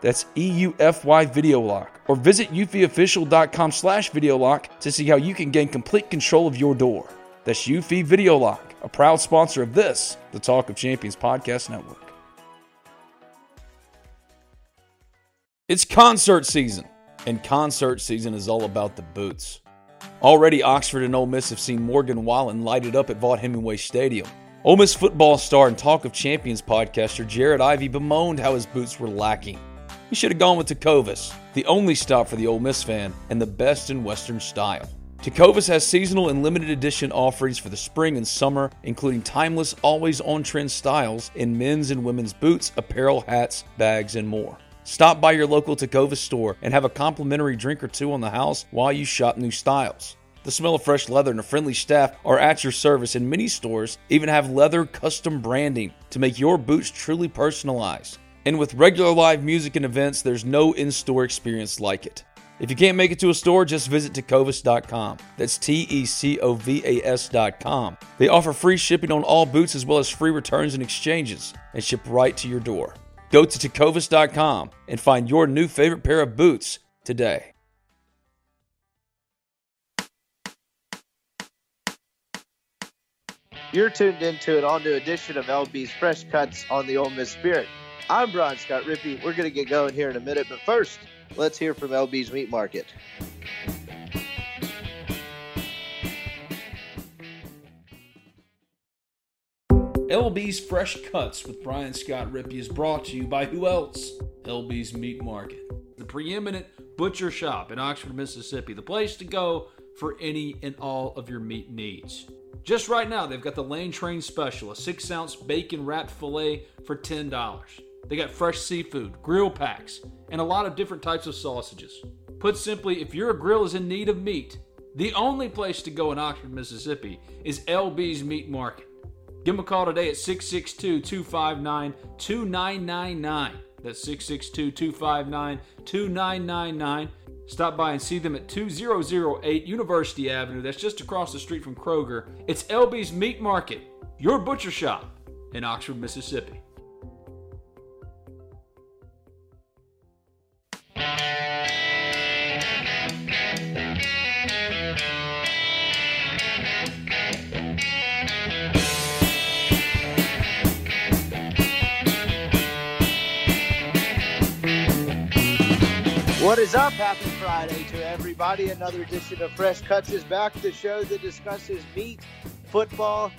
That's EUFY Video Lock. Or visit eufyofficial.com slash video lock to see how you can gain complete control of your door. That's Eufy Video Lock, a proud sponsor of this, the Talk of Champions Podcast Network. It's concert season, and concert season is all about the boots. Already, Oxford and Ole Miss have seen Morgan Wallen light it up at Vaught Hemingway Stadium. Ole Miss football star and Talk of Champions podcaster Jared Ivey bemoaned how his boots were lacking. He should have gone with Tecovas, the only stop for the Ole Miss fan and the best in Western style. Tecovas has seasonal and limited edition offerings for the spring and summer, including timeless, always on trend styles in men's and women's boots, apparel, hats, bags, and more. Stop by your local Tecovas store and have a complimentary drink or two on the house while you shop new styles. The smell of fresh leather and a friendly staff are at your service, and many stores even have leather custom branding to make your boots truly personalized. And with regular live music and events, there's no in store experience like it. If you can't make it to a store, just visit tecovas.com. That's T E C O V A S.com. They offer free shipping on all boots as well as free returns and exchanges and ship right to your door. Go to tecovas.com and find your new favorite pair of boots today. You're tuned into an all new edition of LB's Fresh Cuts on the Ole Miss Spirit. I'm Brian Scott Rippee. We're going to get going here in a minute, but first, let's hear from LB's Meat Market. LB's Fresh Cuts with Brian Scott Rippee is brought to you by who else? LB's Meat Market, the preeminent butcher shop in Oxford, Mississippi, the place to go for any and all of your meat needs. Just right now, they've got the Lane Train Special, a six ounce bacon wrapped filet for $10. They got fresh seafood, grill packs, and a lot of different types of sausages. Put simply, if your grill is in need of meat, the only place to go in Oxford, Mississippi is LB's Meat Market. Give them a call today at 662 259 2999. That's 662 259 2999. Stop by and see them at 2008 University Avenue. That's just across the street from Kroger. It's LB's Meat Market, your butcher shop in Oxford, Mississippi. What is up? Happy Friday to everybody. Another edition of Fresh Cuts is back, the show that discusses meat, football,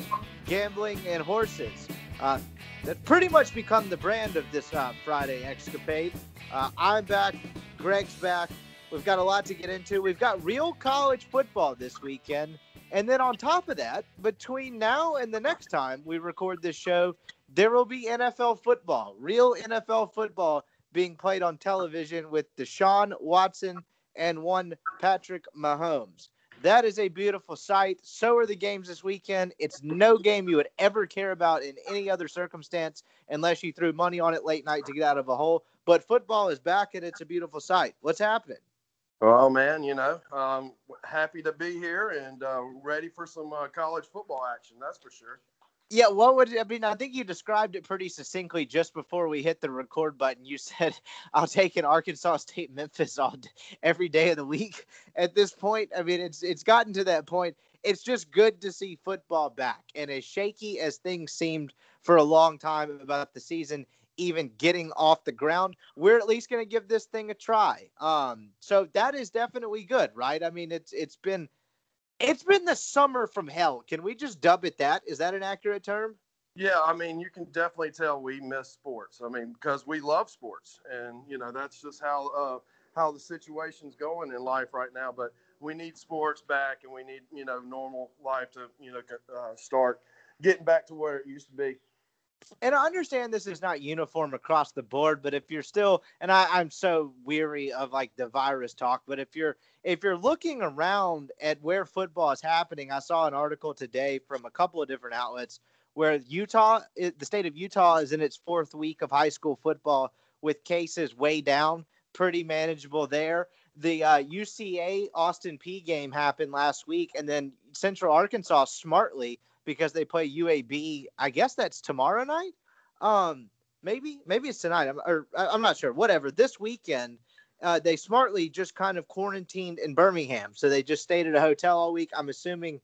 gambling, and horses. Uh, that pretty much become the brand of this uh, Friday escapade. Uh, I'm back. Greg's back. We've got a lot to get into. We've got real college football this weekend. And then on top of that, between now and the next time we record this show, there will be NFL football, real NFL football being played on television with Deshaun Watson and one Patrick Mahomes. That is a beautiful sight. So are the games this weekend. It's no game you would ever care about in any other circumstance unless you threw money on it late night to get out of a hole. But football is back and it's a beautiful sight. What's happening? Well, man, you know, um, happy to be here and uh, ready for some uh, college football action. That's for sure. Yeah, what would I mean? I think you described it pretty succinctly just before we hit the record button. You said, "I'll take an Arkansas State Memphis all every day of the week." At this point, I mean, it's it's gotten to that point. It's just good to see football back, and as shaky as things seemed for a long time about the season, even getting off the ground, we're at least going to give this thing a try. Um, so that is definitely good, right? I mean, it's it's been it's been the summer from hell. Can we just dub it that? Is that an accurate term? Yeah, I mean, you can definitely tell we miss sports. I mean, because we love sports, and you know that's just how uh, how the situation's going in life right now. But we need sports back, and we need you know normal life to you know uh, start getting back to where it used to be. And I understand this is not uniform across the board, but if you're still, and I, I'm so weary of like the virus talk, but if you're if you're looking around at where football is happening, I saw an article today from a couple of different outlets where Utah, the state of Utah, is in its fourth week of high school football with cases way down, pretty manageable there. The uh, UCA Austin Peay game happened last week, and then Central Arkansas smartly because they play UAB. I guess that's tomorrow night. Um, maybe maybe it's tonight. I'm or I'm not sure. Whatever. This weekend, uh, they smartly just kind of quarantined in Birmingham, so they just stayed at a hotel all week. I'm assuming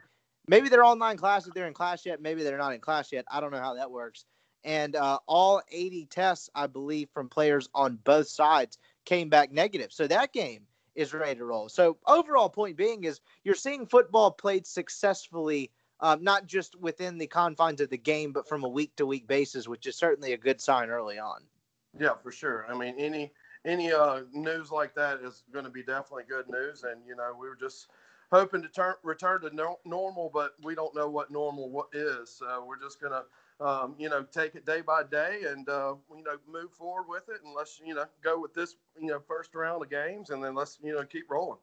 maybe they're online class if they're in class yet. Maybe they're not in class yet. I don't know how that works. And uh, all 80 tests, I believe, from players on both sides came back negative. So that game is ready to roll. So overall point being is you're seeing football played successfully, um, not just within the confines of the game, but from a week to week basis, which is certainly a good sign early on. Yeah, for sure. I mean, any any uh, news like that is going to be definitely good news. And you know, we were just hoping to turn return to no, normal, but we don't know what normal what is. So we're just gonna, um, you know, take it day by day and uh, you know move forward with it, and let's you know go with this you know first round of games, and then let's you know keep rolling.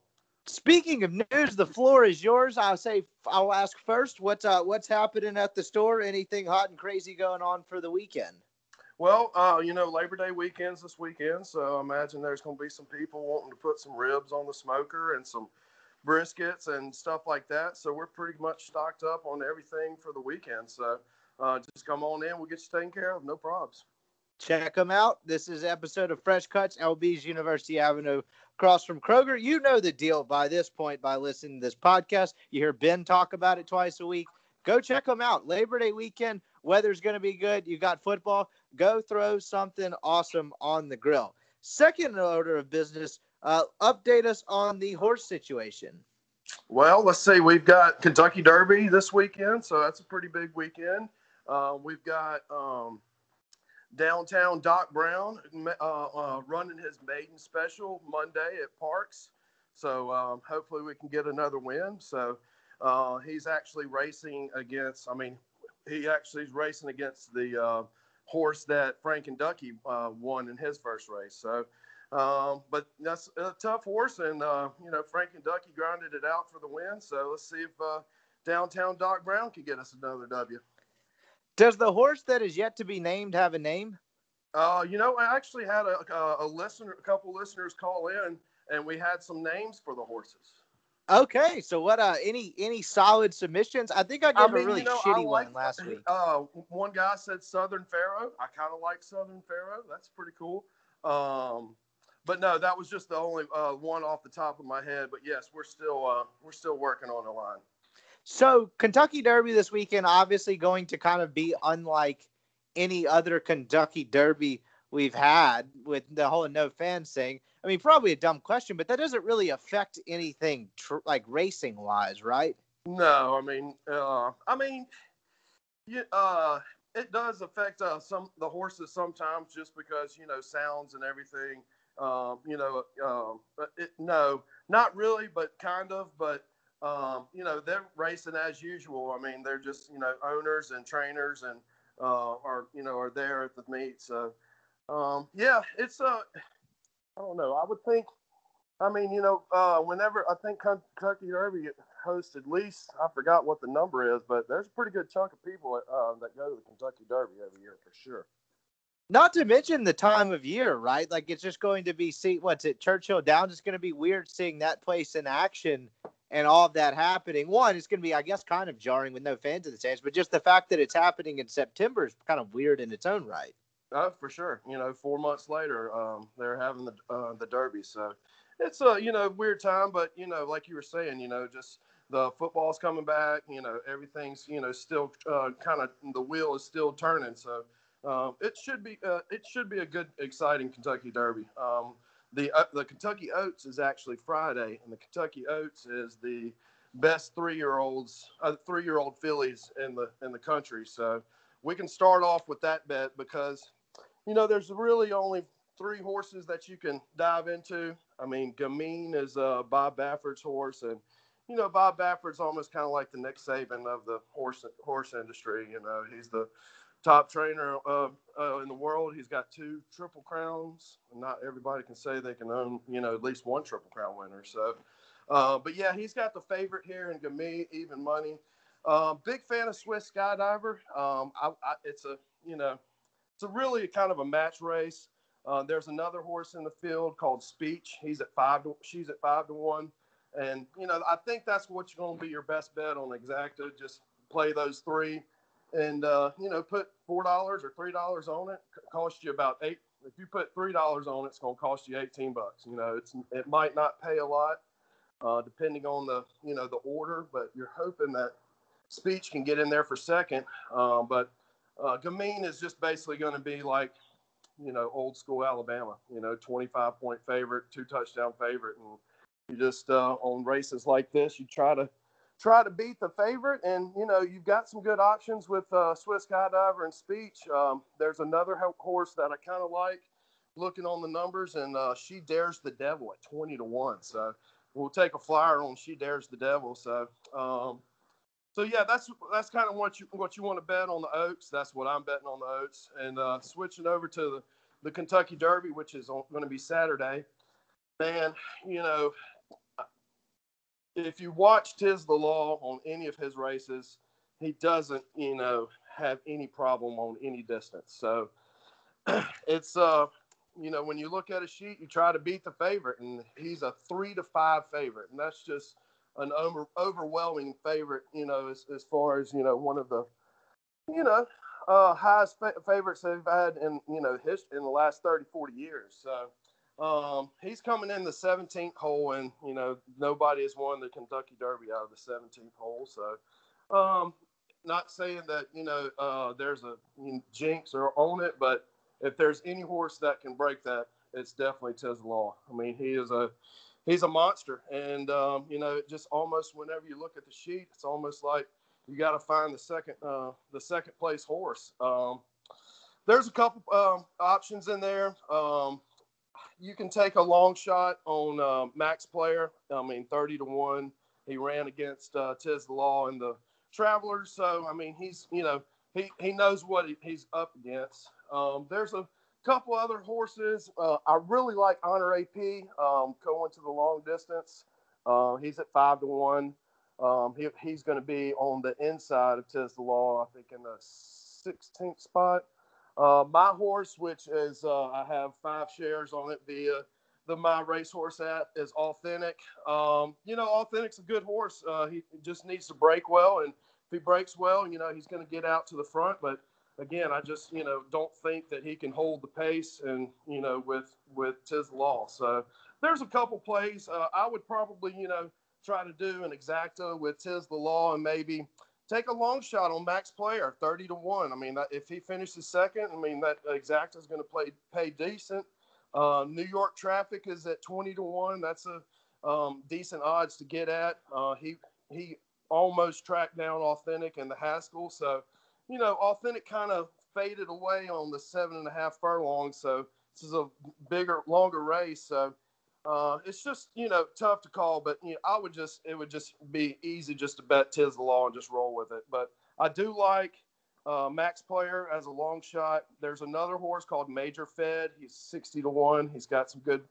Speaking of news, the floor is yours. I'll say I'll ask first. What's uh, what's happening at the store? Anything hot and crazy going on for the weekend? Well, uh, you know, Labor Day weekends this weekend, so I imagine there's going to be some people wanting to put some ribs on the smoker and some briskets and stuff like that. So we're pretty much stocked up on everything for the weekend. So uh, just come on in. We'll get you taken care of. No problems. Check them out. This is episode of Fresh Cuts, LB's University Avenue, across from Kroger. You know the deal by this point by listening to this podcast. You hear Ben talk about it twice a week. Go check them out. Labor Day weekend, weather's going to be good. You got football. Go throw something awesome on the grill. Second order of business, uh, update us on the horse situation. Well, let's see. We've got Kentucky Derby this weekend, so that's a pretty big weekend. Uh, we've got um, downtown Doc Brown uh, uh, running his maiden special Monday at Parx. So um, hopefully we can get another win. So uh, he's actually racing against. I mean, he actually is racing against the uh, horse that Frank and Ducky uh, won in his first race. So um, but that's a tough horse, and uh, you know Frank and Ducky grounded it out for the win. So let's see if downtown Doc Brown can get us another W. Does the horse that is yet to be named have a name? Uh, you know, I actually had a, a, a listener, a couple listeners call in, and we had some names for the horses. Okay, so what? Uh, any any solid submissions? I think I gave I mean, a really you know, shitty like, one last week. Uh, one guy said Southern Pharaoh. I kind of like Southern Pharaoh. That's pretty cool. Um, but no, that was just the only uh, one off the top of my head. But yes, we're still uh, we're still working on the line. So Kentucky Derby this weekend, obviously going to kind of be unlike any other Kentucky Derby we've had with the whole no fans thing. I mean, probably a dumb question, but that doesn't really affect anything tr- like racing wise, right? No, I mean, uh, I mean, yeah, uh, it does affect uh, some the horses sometimes just because you know sounds and everything um, you know, um, it, no, not really, but kind of. But um, you know, they're racing as usual. I mean, they're just you know owners and trainers and uh, are you know are there at the meet. So um, yeah, it's uh, I don't know. I would think. I mean, you know, uh, whenever I think Kentucky Derby hosts at least, I forgot what the number is, but there's a pretty good chunk of people uh, that go to the Kentucky Derby every year for sure. Not to mention the time of year, right? Like it's just going to be see what's it Churchill Downs. It's going to be weird seeing that place in action and all of that happening. One, it's going to be, I guess, kind of jarring with no fans in the stands, but just the fact that it's happening in September is kind of weird in its own right. Oh, for sure. You know, four months later, um, they're having the uh, the Derby, so it's a you know weird time, but you know, like you were saying, you know, just the football's coming back. You know, everything's you know still uh, kind of the wheel is still turning, so um, it should be uh, it should be a good, exciting Kentucky Derby. Um, the uh, the Kentucky Oaks is actually Friday, and the Kentucky Oaks is the best three year olds, uh, three year old fillies in the in the country. So we can start off with that bet because, you know, there's really only three horses that you can dive into. I mean, Gamine is uh, Bob Baffert's horse, and you know, Bob Baffert's almost kind of like the Nick Saban of the horse horse industry. You know, he's the top trainer uh, uh, in the world. He's got two triple crowns. Not everybody can say they can own, you know, at least one triple crown winner. So, uh, but yeah, he's got the favorite here in Gamine, even money. Um, big fan of Swiss Skydiver. Um, I, I, it's a, you know, it's a really kind of a match race. Uh, there's another horse in the field called Speech. He's at five to, she's at five to one. And, you know, I think that's what's going to be your best bet on exacta. Just play those three and, uh, you know, put $4 or $3 on it. Cost you about eight. If you put $3 on it, it's going to cost you 18 bucks. You know, it's, it might not pay a lot, uh, depending on the, you know, the order, but you're hoping that speech can get in there for second. Um, but uh, Gamine is just basically going to be like, you know, old school Alabama, you know, 25 point favorite, two touchdown favorite. And you just, uh, on races like this, you try to, try to beat the favorite. And, you know, you've got some good options with uh, Swiss Skydiver and Speech. Um, there's another horse that I kind of like looking on the numbers, and uh, Shedaresthedevil at 20 to 1. So we'll take a flyer on Shedaresthedevil. So, um, so yeah, that's that's kind of what you what you want to bet on the Oaks. That's what I'm betting on the Oaks. And uh, switching over to the, the Kentucky Derby, which is going to be Saturday. Man, you know, if you watch Tiz the Law on any of his races, he doesn't, you know, have any problem on any distance. So it's uh, you know, when you look at a sheet, you try to beat the favorite, and he's a three to five favorite, and that's just an over, overwhelming favorite, you know, as, as far as, you know, one of the, you know, uh, highest fa- favorites they've had in, you know, history in the last 30, 40 years. So um, he's coming in the 17th hole, and, you know, nobody has won the Kentucky Derby out of the 17th hole. So, um, not saying that, you know, uh, there's a you know, jinx or on it, but if there's any horse that can break that, it's definitely Tiz Law. I mean, he is a, he's a monster. And um, you know, just almost whenever you look at the sheet, it's almost like you got to find the second uh, the second place horse. Um, there's a couple um, options in there. You can take a long shot on uh, Max Player. I mean, thirty to one. He ran against uh, Tiz the Law and the Travers, so I mean, he's you know he he knows what he, he's up against. Um, there's a couple other horses. Uh, I really like Honor AP um, going to the long distance. Uh, he's at five to one. Um, he, he's going to be on the inside of Tiz the Law, I think, in the 16th spot. Uh, my horse, which is uh, I have five shares on it via the My Racehorse app, is Authentic. Um, you know, Authentic's a good horse. Uh, he just needs to break well, and if he breaks well, you know, he's going to get out to the front. But again, I just you know don't think that he can hold the pace and you know with with Tiz Law. So there's a couple plays uh, I would probably you know try to do an exacta with Tiz the Law and maybe take a long shot on Max Player, thirty to one. I mean, if he finishes second, I mean that exact is going to play pay decent. Uh, New York Traffic is at twenty to one. That's a um, decent odds to get at. Uh, he he almost tracked down Authentic and the Haskell, so you know, authentic kind of faded away on the seven and a half furlong. So this is a bigger, longer race. So uh, it's just you know tough to call, but you know, I would just it would just be easy just to bet Tiz the Law and just roll with it. But I do like uh, Max Player as a long shot. There's another horse called Major Fed. He's sixty to one. He's got some good.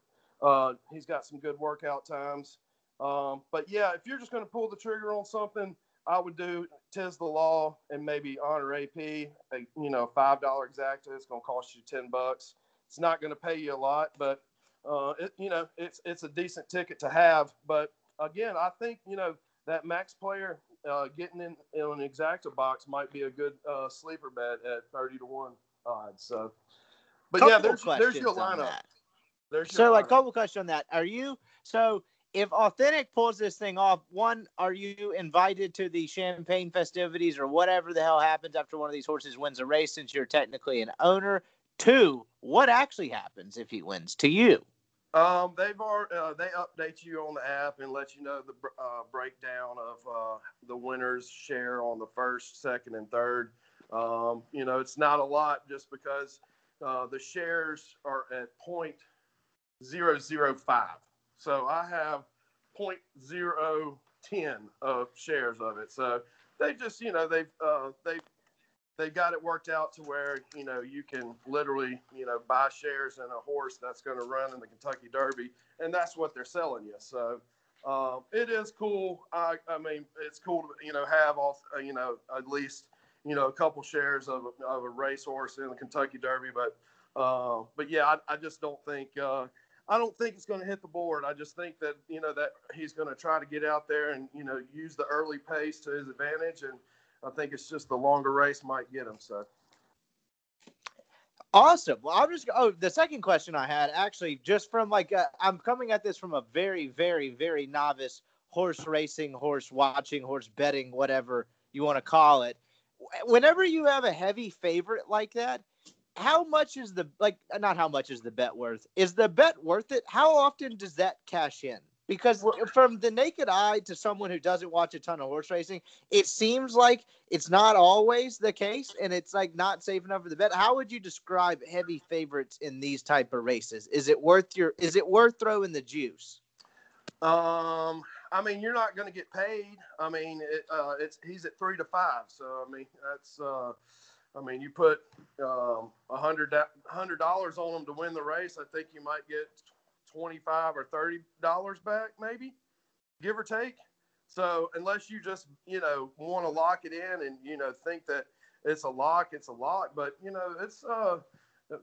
Uh, he's got some good workout times. Um, but yeah, if you're just going to pull the trigger on something, I would do Tiz the Law and maybe Honor AP. A, you know, five dollar exacta. It's going to cost you ten bucks. It's not going to pay you a lot, but uh, it, you know, it's it's a decent ticket to have. But again, I think you know that max player uh, getting in, in an exacta box might be a good uh, sleeper bet at thirty to one odds. So, but couple yeah, there's there's your lineup. There's your So, like, lineup. couple questions on that. Are you so? If Authentic pulls this thing off, one, are you invited to the champagne festivities or whatever the hell happens after one of these horses wins a race since you're technically an owner? Two, what actually happens if he wins to you? Um, they've already, uh, they update you on the app and let you know the uh, breakdown of uh, the winners share on the first, second, and third. Um, you know, it's not a lot just because uh, the shares are at point zero zero five. So I have point zero ten of shares of it. So they just, you know, they've uh, they've got it worked out to where you know you can literally you know buy shares in a horse that's going to run in the Kentucky Derby, and that's what they're selling you. So um, it is cool. I, I mean, it's cool to you know have all you know at least you know a couple shares of a, of a racehorse in the Kentucky Derby, but uh, but yeah, I, I just don't think. Uh, I don't think it's going to hit the board. I just think that you know that he's going to try to get out there and you know use the early pace to his advantage, and I think it's just the longer race might get him. So. Awesome. Well, I'm just. Oh, the second question I had actually just from like uh, I'm coming at this from a very, very, very novice horse racing, horse watching, horse betting, whatever you want to call it. Whenever you have a heavy favorite like that, how much is the like? Not how much is the bet worth? Is the bet worth it? How often does that cash in? Because from the naked eye to someone who doesn't watch a ton of horse racing, it seems like it's not always the case, and it's like not safe enough for the bet. How would you describe heavy favorites in these type of races? Is it worth your? Is it worth throwing the juice? Um, I mean, you're not going to get paid. I mean, it, uh, it's he's at three to five, so I mean that's. Uh, I mean, you put um, a um, hundred hundred dollars on him to win the race. I think you might get 25 or 30 dollars back maybe give or take so unless you just you know want to lock it in and you know think that it's a lock it's a lock but you know it's uh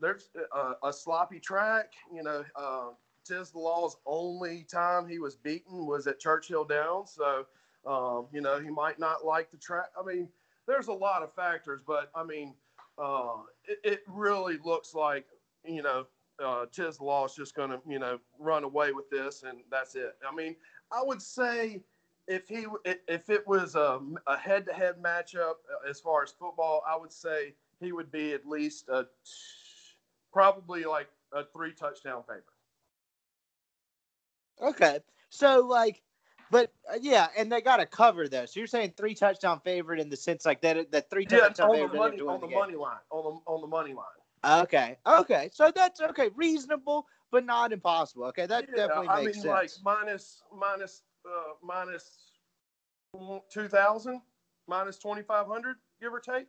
there's a, a sloppy track you know uh Tiz the Law's only time he was beaten was at Churchill Downs. So, um, you know, he might not like the track. I mean, there's a lot of factors, but I mean, uh, it, it, really looks like, you know, uh, Tiz Law is just going to, you know, run away with this, and that's it. I mean, I would say if he if it was a, a head-to-head matchup uh, as far as football, I would say he would be at least a probably like a three touchdown favorite. Okay, so like, but uh, yeah, and they got to cover this. So you're saying three touchdown favorite in the sense like that that three touchdown yeah, on the money on the, the money line on the on the money line. Okay. Okay. So that's okay. Reasonable, but not impossible. Okay. That yeah, definitely I makes mean, sense. like minus, minus, uh, minus 2000, minus 2500, give or take.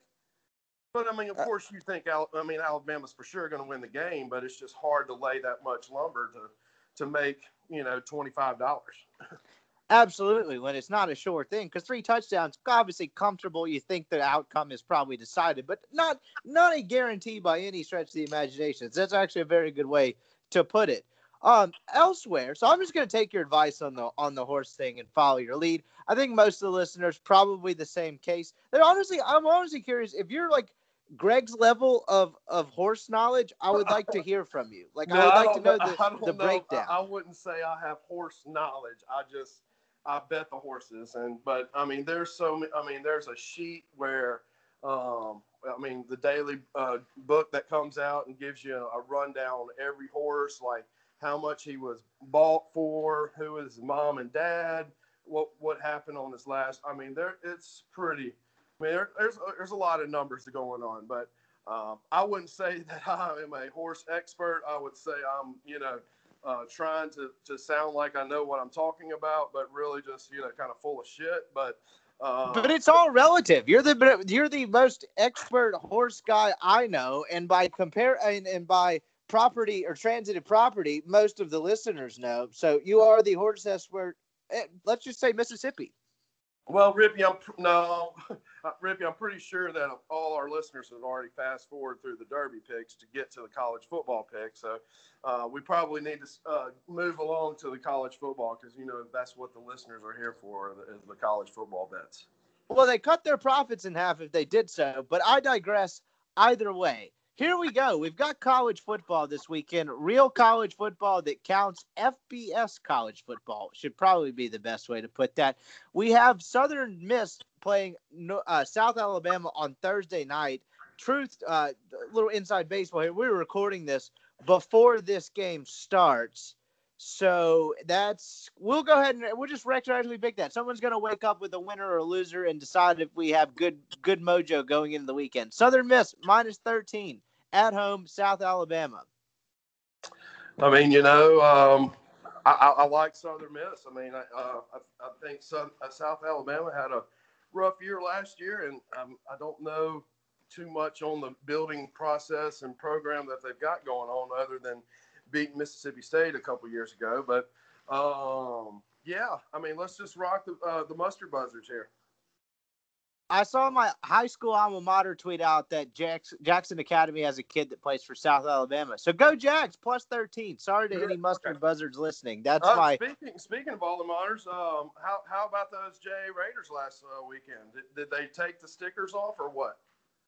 But I mean, of uh, course, you think, I mean, Alabama's for sure going to win the game, but it's just hard to lay that much lumber to, to make, you know, $25. Absolutely, when it's not a sure thing, because three touchdowns, obviously comfortable. You think the outcome is probably decided, but not not a guarantee by any stretch of the imagination. That's actually a very good way to put it. Um, elsewhere, so I'm just going to take your advice on the on the horse thing and follow your lead. I think most of the listeners probably the same case. They're honestly, I'm honestly curious if you're like Greg's level of of horse knowledge. I would like to hear from you. Like no, I would like to know the, the breakdown. I, I wouldn't say I have horse knowledge. I just I bet the horses. And but I mean, there's so I mean, there's a sheet where um, I mean, the daily uh, book that comes out and gives you a, rundown on every horse, like how much he was bought for, who his mom and dad, what what happened on his last. I mean, there it's pretty. I mean, there, there's there's a lot of numbers going on, but um, I wouldn't say that I am a horse expert. I would say I'm, you know, uh, trying to, to sound like I know what I'm talking about, but really just you know kind of full of shit. But uh, but it's all relative. You're the you're the most expert horse guy I know, and by compare and, and by property or transitive property, most of the listeners know. So you are the horse expert. Eh, let's just say Mississippi. Well, Rippee, I'm no, Rippee. I'm pretty sure that all our listeners have already fast forward through the Derby picks to get to the college football pick. So uh, we probably need to uh, move along to the college football because you know that's what the listeners are here for is the college football bets. Well, they cut their profits in half if they did so, but I digress. Either way, here we go. We've got college football this weekend. Real college football that counts. FBS college football should probably be the best way to put that. We have Southern Miss playing uh, South Alabama on Thursday night. Truth, uh, little inside baseball here. We were recording this before this game starts. So that's we'll go ahead and we'll just retroactively pick that. Someone's gonna wake up with a winner or a loser and decide if we have good good mojo going into the weekend. Southern Miss minus 13 at home, South Alabama. I mean, you know, um, I, I, like Southern Miss. I mean, I, uh, I, I think South, uh, South, Alabama had a rough year last year, and um, I don't know too much on the building process and program that they've got going on, other than beating Mississippi State a couple years ago. But um, yeah, I mean, let's just rock the uh, the mustard buzzards here. I saw my high school alma mater tweet out that Jackson, Jackson Academy has a kid that plays for South Alabama. So go Jags plus thirteen. Sorry to any mustard okay. buzzards listening. That's uh, my speaking. Speaking of alma maters, um, how how about those J Raiders last uh, weekend? Did, did they take the stickers off or what?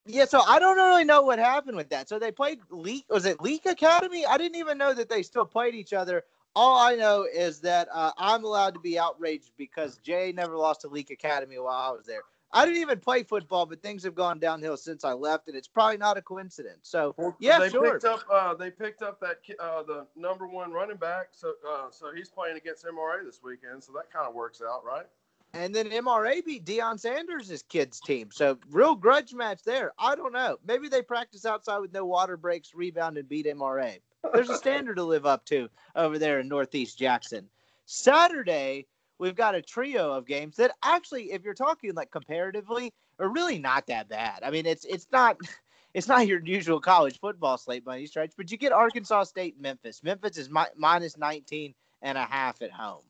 Yeah, so I don't really know what happened with that. So they played Leake. Was it Leake Academy? I didn't even know that they still played each other. All I know is that uh, I'm allowed to be outraged because Jay never lost to Leake Academy while I was there. I didn't even play football, but things have gone downhill since I left, and it's probably not a coincidence. So yeah, they sure. Picked up, uh, they picked up that uh, the number one running back, so uh, so he's playing against MRA this weekend, so that kind of works out, right? And then MRA beat Deion Sanders' kids team, so real grudge match there. I don't know. Maybe they practice outside with no water breaks, rebound, and beat MRA. There's a standard to live up to over there in Northeast Jackson. Saturday we've got a trio of games that actually, if you're talking like comparatively, are really not that bad. I mean, it's it's not it's not your usual college football slate by any stretch, but you get Arkansas State, Memphis. Memphis is mi- minus 19 and a half at home.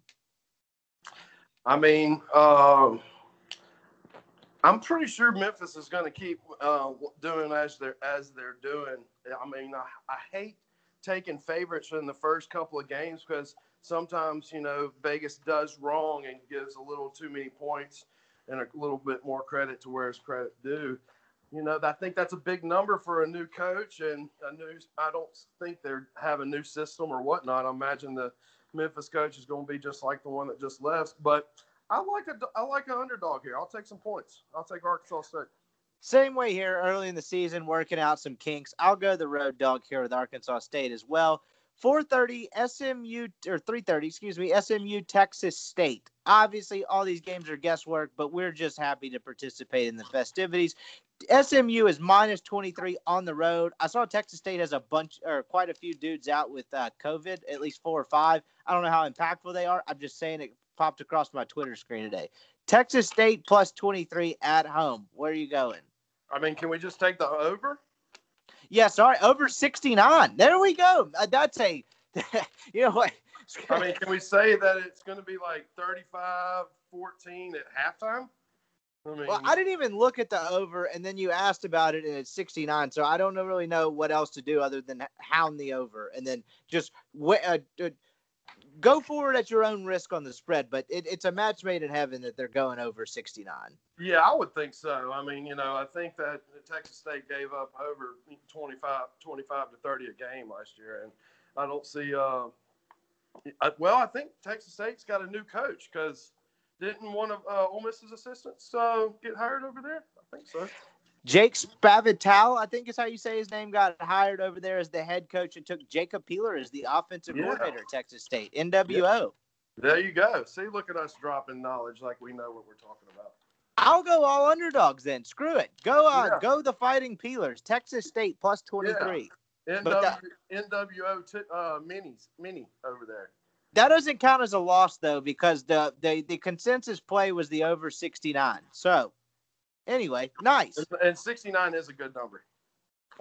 I mean, um, I'm pretty sure Memphis is going to keep uh, doing as they're as they're doing. I mean, I, I hate taking favorites in the first couple of games because – sometimes you know Vegas does wrong and gives a little too many points and a little bit more credit to where it's credit due. You know, I think that's a big number for a new coach and a new. I don't think they have a new system or whatnot. I imagine the Memphis coach is going to be just like the one that just left. But I like a I like an underdog here. I'll take some points. I'll take Arkansas State. Same way here early in the season, working out some kinks. I'll go the road dog here with Arkansas State as well. 4:30 SMU or 3:30, excuse me, SMU Texas State. Obviously, all these games are guesswork, but we're just happy to participate in the festivities. SMU is minus 23 on the road. I saw Texas State has a bunch or quite a few dudes out with uh, COVID, at least four or five. I don't know how impactful they are. I'm just saying it popped across my Twitter screen today. Texas State plus 23 at home. Where are you going? I mean, can we just take the over? Yeah, sorry, over 69. There we go. Uh, that's a, you know what? I mean, can we say that it's going to be like 35 14 at halftime? I mean, well, I didn't even look at the over, and then you asked about it, and it's 69. So I don't really know what else to do other than hound the over, and then just uh, uh, go forward at your own risk on the spread. But it, it's a match made in heaven that they're going over 69. Yeah, I would think so. I mean, you know, I think that Texas State gave up over 25, 25 to 30 a game last year. And I don't see, uh, I, well, I think Texas State's got a new coach because didn't one of uh, Ole Miss's assistants uh, get hired over there? I think so. Jake Spavital, I think is how you say his name, got hired over there as the head coach and took Jacob Peeler as the offensive yeah. coordinator at Texas State, NWO. Yeah. There you go. See, look at us dropping knowledge like we know what we're talking about. I'll go all underdogs then. Screw it. Go on. Yeah. Go the Fighting Peelers. Texas State plus 23. Yeah. NW, NWO t- uh, minis, mini over there. That doesn't count as a loss though because the, the the consensus play was the over 69. So, anyway, nice. And 69 is a good number.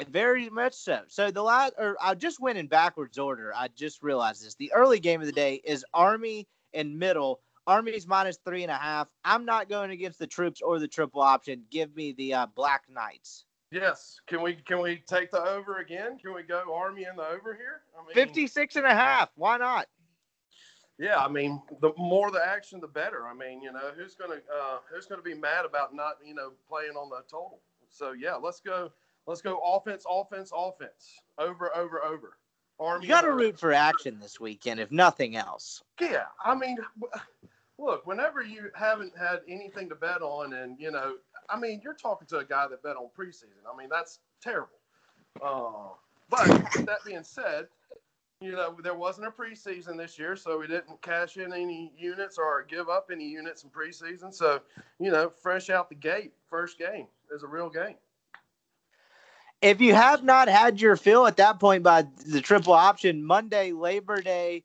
Very much so. So the last, or I just went in backwards order. I just realized this. The early game of the day is Army and Middle Army's minus three and a half. I'm not going against the troops or the triple option. Give me the uh, Black Knights. Yes. Can we can we take the over again? Can we go Army in the over here? I mean, 56 and a half. Why not? Yeah, I mean, the more the action, the better. I mean, you know, who's gonna uh, who's gonna be mad about not you know playing on the total? So yeah, let's go. Let's go offense, offense, offense. Over, over, over. Army you got to root for action this weekend, if nothing else. Yeah, I mean, look, whenever you haven't had anything to bet on, and you know, I mean, you're talking to a guy that bet on preseason. I mean, that's terrible. Uh, but that being said, you know, there wasn't a preseason this year, so we didn't cash in any units or give up any units in preseason. So, you know, fresh out the gate, first game is a real game. If you have not had your fill at that point by the triple option, Monday, Labor Day,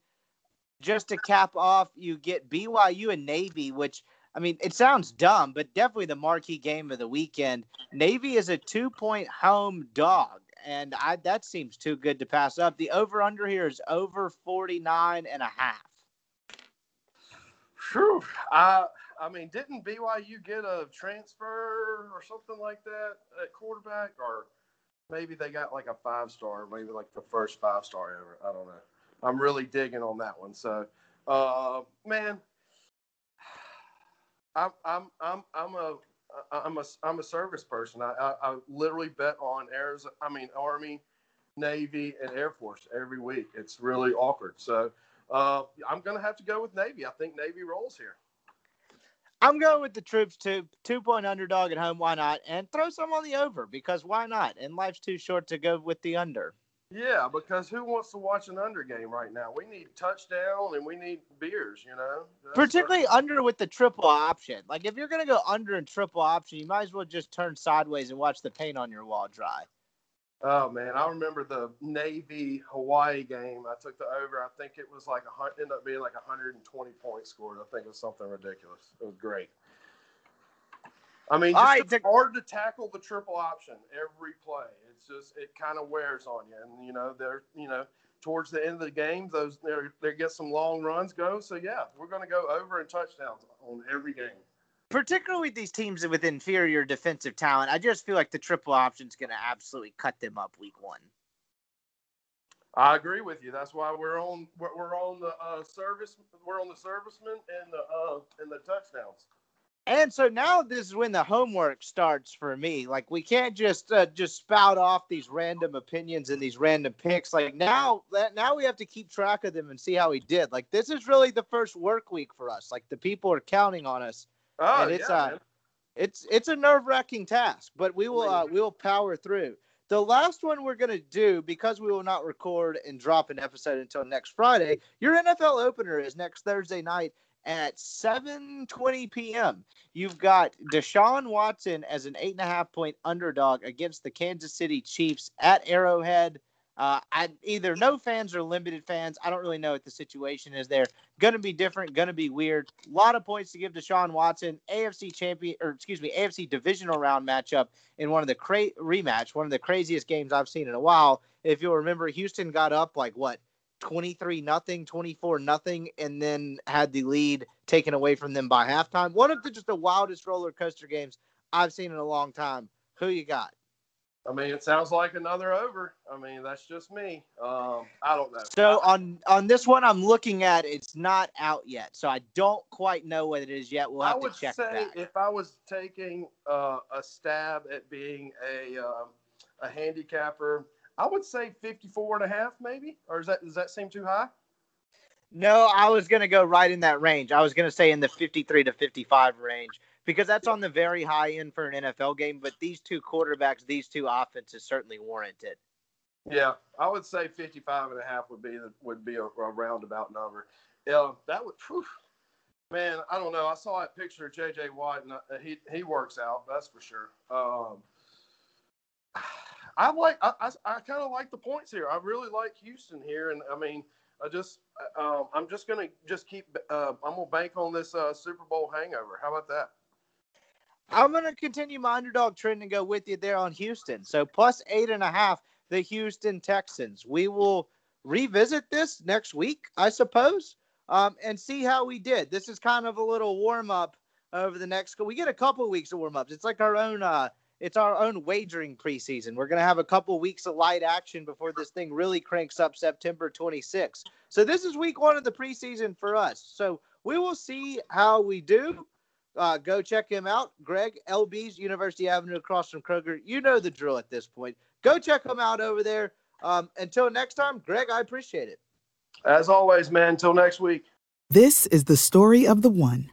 just to cap off, you get BYU and Navy, which I mean, it sounds dumb, but definitely the marquee game of the weekend. Navy is a two point home dog and I that seems too good to pass up. The over under here is over 49 and a half. Sure. I I mean, didn't BYU get a transfer or something like that at quarterback or maybe they got like a five star, maybe like the first five star ever. I don't know. I'm really digging on that one. So, uh, man, I'm I'm I'm I'm a I'm a I'm a service person. I, I, I literally bet on Arizona. I mean Army, Navy, and Air Force every week. It's really awkward. So uh, I'm to have to go with Navy. I think Navy rolls here. I'm going with the troops too. Two point underdog at home. Why not? And throw some on the over because why not? And life's too short to go with the under. Yeah, because who wants to watch an under game right now? We need touchdown and we need beers, you know. That's Particularly under with the triple option. Like if you're gonna go under and triple option, you might as well just turn sideways and watch the paint on your wall dry. Oh man, I remember the Navy Hawaii game. I took the over. I think it was like a hundred, ended up being like 120 points scored. I think it was something ridiculous. It was great. I mean, just right, it's hard to tackle the triple option every play. It's just it kind of wears on you, and you know they're you know towards the end of the game, those they get some long runs go. So yeah, we're going to go over and touchdowns on every game. Particularly these teams with inferior defensive talent, I just feel like the triple option is going to absolutely cut them up week one. I agree with you. That's why we're on we're on the uh, service we're on the servicemen and the uh, and the touchdowns. And so now this is when the homework starts for me. Like we can't just uh, just spout off these random opinions and these random picks. Like now that now we have to keep track of them and see how he did. Like this is really the first work week for us. Like the people are counting on us. Oh, and it's yeah, uh it's it's a nerve-wracking task, but we will uh, we will power through. The last one we're going to do because we will not record and drop an episode until next Friday. Your NFL opener is next Thursday night at 7:20 p.m. You've got Deshaun Watson as an eight and a half point underdog against the Kansas City Chiefs at Arrowhead. Uh, I either no fans or limited fans. I don't really know what the situation is there. Going to be different. Going to be weird. A lot of points to give Deshaun Watson. AFC champion, or excuse me, AFC divisional round matchup in one of the cra- rematch, one of the craziest games I've seen in a while. If you'll remember, Houston got up like what 23 nothing, 24 nothing, and then had the lead taken away from them by halftime. One of the just the wildest roller coaster games I've seen in a long time. Who you got? I mean, it sounds like another over. I mean, that's just me. Um, I don't know. So on on this one, I'm looking at it's not out yet, so I don't quite know what it is yet. We'll have to check. I would say if I was taking uh, a stab at being a uh, a handicapper, I would say 54 and a half, maybe. Or is that does that seem too high? No, I was going to go right in that range. I was going to say in the 53 to 55 range because that's on the very high end for an NFL game. But these two quarterbacks, these two offenses certainly warranted. Yeah, I would say 55 and a half would be would be a, a roundabout number. Yeah, that would. Whew, man, I don't know. I saw that picture of J.J. Watt, and uh, he he works out. That's for sure. Um, I like I, I, I kind of like the points here. I really like Houston here, and I mean, I just um, I'm just gonna just keep uh, I'm gonna bank on this uh, Super Bowl hangover. How about that? I'm gonna continue my underdog trend and go with you there on Houston. So plus eight and a half, the Houston Texans. We will revisit this next week, I suppose, um, and see how we did. This is kind of a little warm up over the next. We get a couple of weeks of warm ups. It's like our own uh, it's our own wagering preseason. We're going to have a couple weeks of light action before this thing really cranks up September 26th. So this is week one of the preseason for us. So we will see how we do. Uh, go check him out, Greg LB's University Avenue across from Kroger. You know the drill at this point. Go check him out over there. Um, until next time, Greg, I appreciate it. As always, man. Until next week. This is the story of the one.